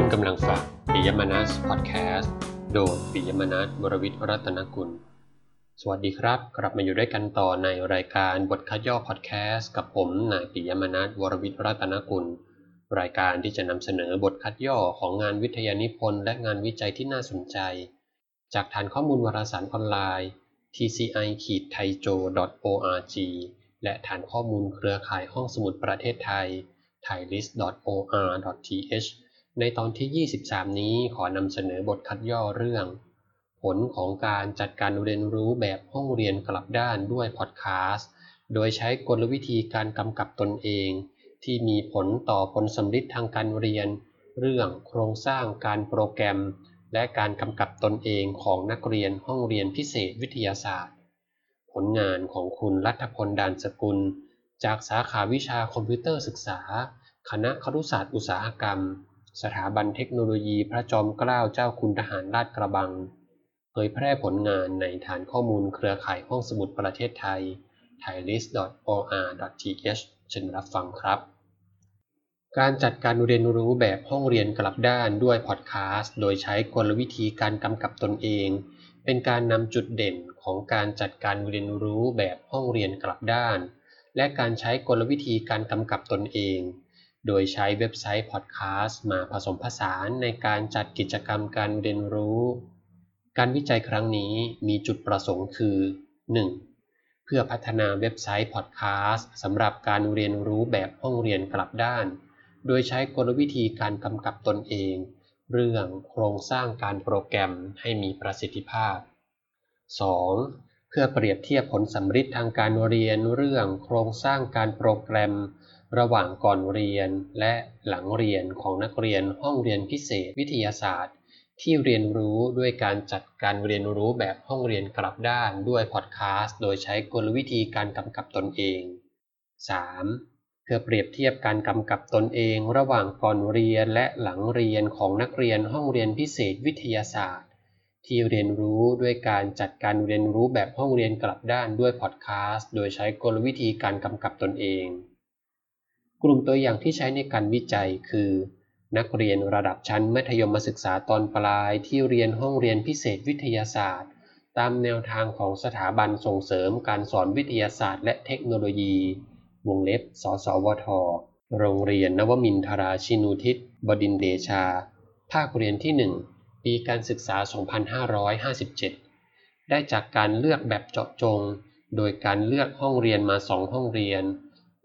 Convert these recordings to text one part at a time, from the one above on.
คุณกำลังฟังปิยมนัสพอดแคสต์โดยปิยมนัสบรวิทรัตนกุล สวัสดีครับ กลับมาอยู่ด้วยกันต่อในรายการบทคัดย่อพอดแคสต์กับผมนายปิยมนัสวรวิทรัตนกุล รายการที่จะนำเสนอบทคัดย่อของงานวิทยานิพนธ์และงานวิจัยที่น่าสนใจ จากฐานข้อมูลวารสารออนไลน์ tci-taijo.org และฐานข้อมูลเครือข่ายห้องสมุดประเทศไทย thailist.or.th ในตอนที่ 23 นี้ขอนำเสนอบทคัดย่อเรื่อง ผลของการจัดการเรียนรู้แบบห้องเรียนกลับด้านด้วยพอดแคสต์ โดยใช้กลวิธีการกำกับตนเอง ที่มีผลต่อผลสำลิดทางการเรียน เรื่องโครงสร้างการโปรแกรม และการกำกับตนเองของนักเรียนห้องเรียนพิเศษวิทยาศาสตร์ ผลงานของคุณรัฐพลดานสกุล จากสาขาวิชาคอมพิวเตอร์ศึกษา คณะครุศาสตร์อุตสาหกรรม สถาบันเทคโนโลยีพระจอมเกล้าเจ้าคุณทหารราชกระบัง เผยแพร่ผลงานในฐานข้อมูลเครือข่ายห้องสมุดประเทศไทย thailist.or.th เชิญรับฟังครับ การจัดการเรียนรู้แบบห้องเรียนกลับด้านด้วยพอดแคสต์ โดยใช้กลวิธีการกำกับตนเอง เป็นการนำจุดเด่นของการจัดการเรียนรู้แบบห้องเรียนกลับด้าน และการใช้กลวิธีการกำกับตนเอง โดยใช้เว็บไซต์พอดแคสต์มาผสมผสานในการจัดกิจกรรมการเรียนรู้ การวิจัยครั้งนี้มีจุดประสงค์คือ 1. เพื่อพัฒนาเว็บไซต์พอดแคสต์สำหรับการเรียนรู้แบบห้องเรียนกลับด้าน โดยใช้กลวิธีการกำกับตนเอง เรื่องโครงสร้างการโปรแกรมให้มีประสิทธิภาพ 2. เพื่อเปรียบเทียบผลสัมฤทธิ์ทางการเรียนเรื่องโครงสร้างการโปรแกรม ระหว่างก่อนเรียนและหลังเรียนของนักเรียนห้องเรียนพิเศษวิทยาศาสตร์ ที่เรียนรู้ด้วยการจัดการเรียนรู้แบบห้องเรียนกลับด้านด้วยพอดแคสต์โดยใช้กลวิธีการกำกับตนเอง 3. เพื่อเปรียบเทียบการกำกับตนเอง ระหว่างก่อนเรียนและหลังเรียนของนักเรียนห้องเรียนพิเศษวิทยาศาสตร์ ที่เรียนรู้ด้วยการจัดการเรียนรู้แบบห้องเรียนกลับด้านด้วยพอดแคสต์โดยใช้กลวิธีการกำกับตนเอง กลุ่มตัวอย่างที่ใช้ในการวิจัยคือ นักเรียนระดับชั้นมัธยมศึกษาตอนปลายที่เรียนห้องเรียนพิเศษวิทยาศาสตร์ ตามแนวทางของสถาบันส่งเสริมการสอนวิทยาศาสตร์ และเทคโนโลยี วงเล็บ สสวท โรงเรียนนวมินทราชินูทิศ บดินเดชา ภาคเรียนที่ 1 ปีการศึกษา 2557 ได้จากการเลือกแบบเจาะจง โดยการเลือกห้องเรียนมา 2 ห้องเรียน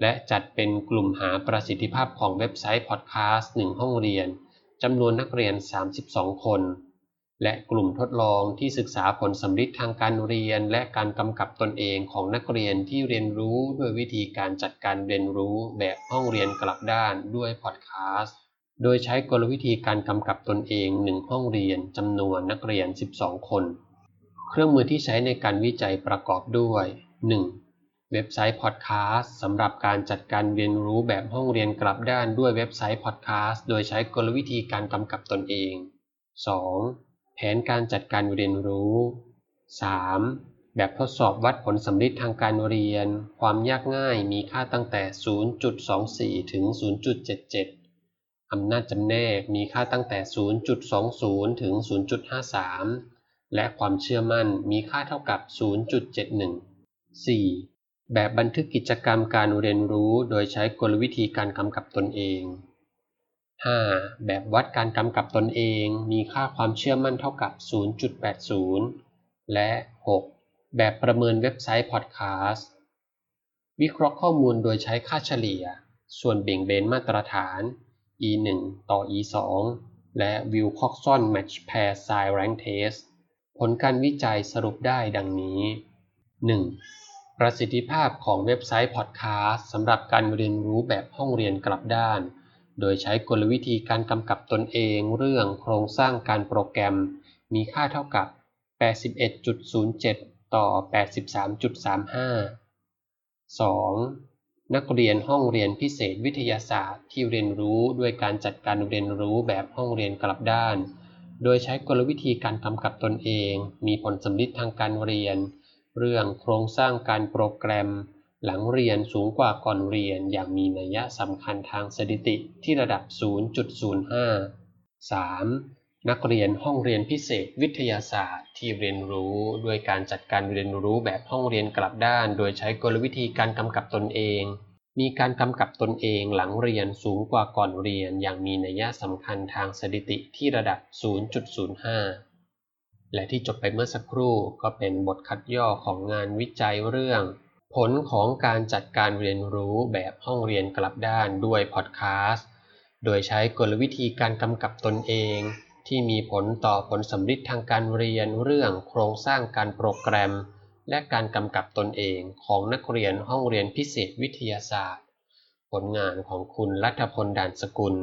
และจัดเป็นกลุ่มหาประสิทธิภาพของเว็บไซต์พอดแคสต์1ห้องเรียนจำนวนนักเรียน 32 คน และกลุ่มทดลองที่ศึกษาผลสำลิดทางการเรียน และการกำกับตนเองของนักเรียนที่เรียนรู้ด้วยวิธีการจัดการเรียนรู้แบบห้องเรียนกลับด้านด้วยพอดแคสต์ โดยใช้กลวิธีการกำกับตนเอง 1 ห้องเรียนจำนวนนักเรียน 12 คน เครื่องมือที่ใช้ในการวิจัยประกอบด้วย 1. เว็บไซต์พอดแคสต์สำหรับการจัดการเรียนรู้แบบห้องเรียนกลับด้านด้วยเว็บไซต์พอดแคสต์โดยใช้กลวิธีการกำกับตนเอง 2. แผนการจัดการเรียนรู้ 3. แบบทดสอบวัดผลสำลิดทางการเรียน ความยากง่ายมีค่าตั้งแต่ 0.24 ถึง 0.77 อำนาจจำแนกมีค่าตั้งแต่ 0.20 ถึง 0.53 และความเชื่อมั่นมีค่าเท่ากับ 0.71 4. แบบบันทึกกิจกรรมการเรียนรู้โดยใช้กลวิธีการกำกับตนเอง 5. แบบวัดการกำกับตนเองมีค่าความเชื่อมั่นเท่ากับ 0.80 และ 6. แบบประเมินเว็บไซต์พอดแคสต์วิเคราะห์ข้อมูลโดยใช้ค่าเฉลี่ย ส่วนเบี่ยงเบนมาตรฐาน e1 ต่อ e2 และ Wilcoxon Match Pair Size Rank Test ผลการวิจัยสรุปได้ดังนี้ 1. ประสิทธิภาพของเว็บไซต์พอดแคสต์สำหรับการเรียนรู้แบบห้องเรียนกลับด้าน โดยใช้กลวิธีการกำกับตนเองเรื่องโครงสร้างการโปรแกรม มีค่าเท่ากับ 81.07 ต่อ 83.35 2. นักเรียนห้องเรียนพิเศษวิทยาศาสตร์ที่เรียนรู้ด้วยการจัดการเรียนรู้แบบห้องเรียนกลับด้าน โดยใช้กลวิธีการกำกับตนเอง มีผลสำลิดทางการเรียน เรื่องโครงสร้างการโปรแกรมหลังเรียนสูงกว่าก่อนเรียนอย่างมีนัยสำคัญทางสถิติที่ระดับ 0.05 3. นักเรียนห้องเรียนพิเศษวิทยาศาสตร์ ที่เรียนรู้ด้วยการจัดการเรียนรู้แบบห้องเรียนกลับด้าน โดยใช้กลวิธีการกำกับตนเอง มีการกำกับตนเองหลังเรียนสูงกว่าก่อนเรียนอย่างมีนัยสำคัญทางสถิติที่ระดับ 0.05 และที่จบไปเมื่อสักครู่ก็เป็นบทคัดย่อของงานวิจัยเรื่อง ผลของการจัดการเรียนรู้แบบห้องเรียนกลับด้านด้วยพอดแคสต์ โดยใช้กลวิธีการกำกับตนเอง ที่มีผลต่อผลสำลิดทางการเรียนเรื่องโครงสร้างการโปรแกรม และการกำกับตนเองของนักเรียนห้องเรียนพิเศษวิทยาศาสตร์ ผลงานของคุณรัฐพลด่านสกุล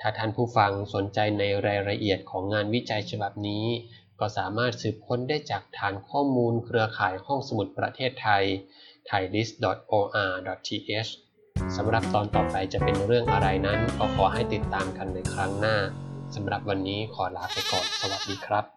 ถ้าท่านผู้ฟังสนใจในรายละเอียดของงานวิจัยฉบับนี้ ก็สามารถสืบค้นได้จากฐานข้อมูลเครือข่ายห้องสมุดประเทศไทย thailist.or.th สำหรับตอนต่อไปจะเป็นเรื่องอะไรนั้น ก็ขอให้ติดตามกันในครั้งหน้า สำหรับวันนี้ขอลาไปก่อน สวัสดีครับ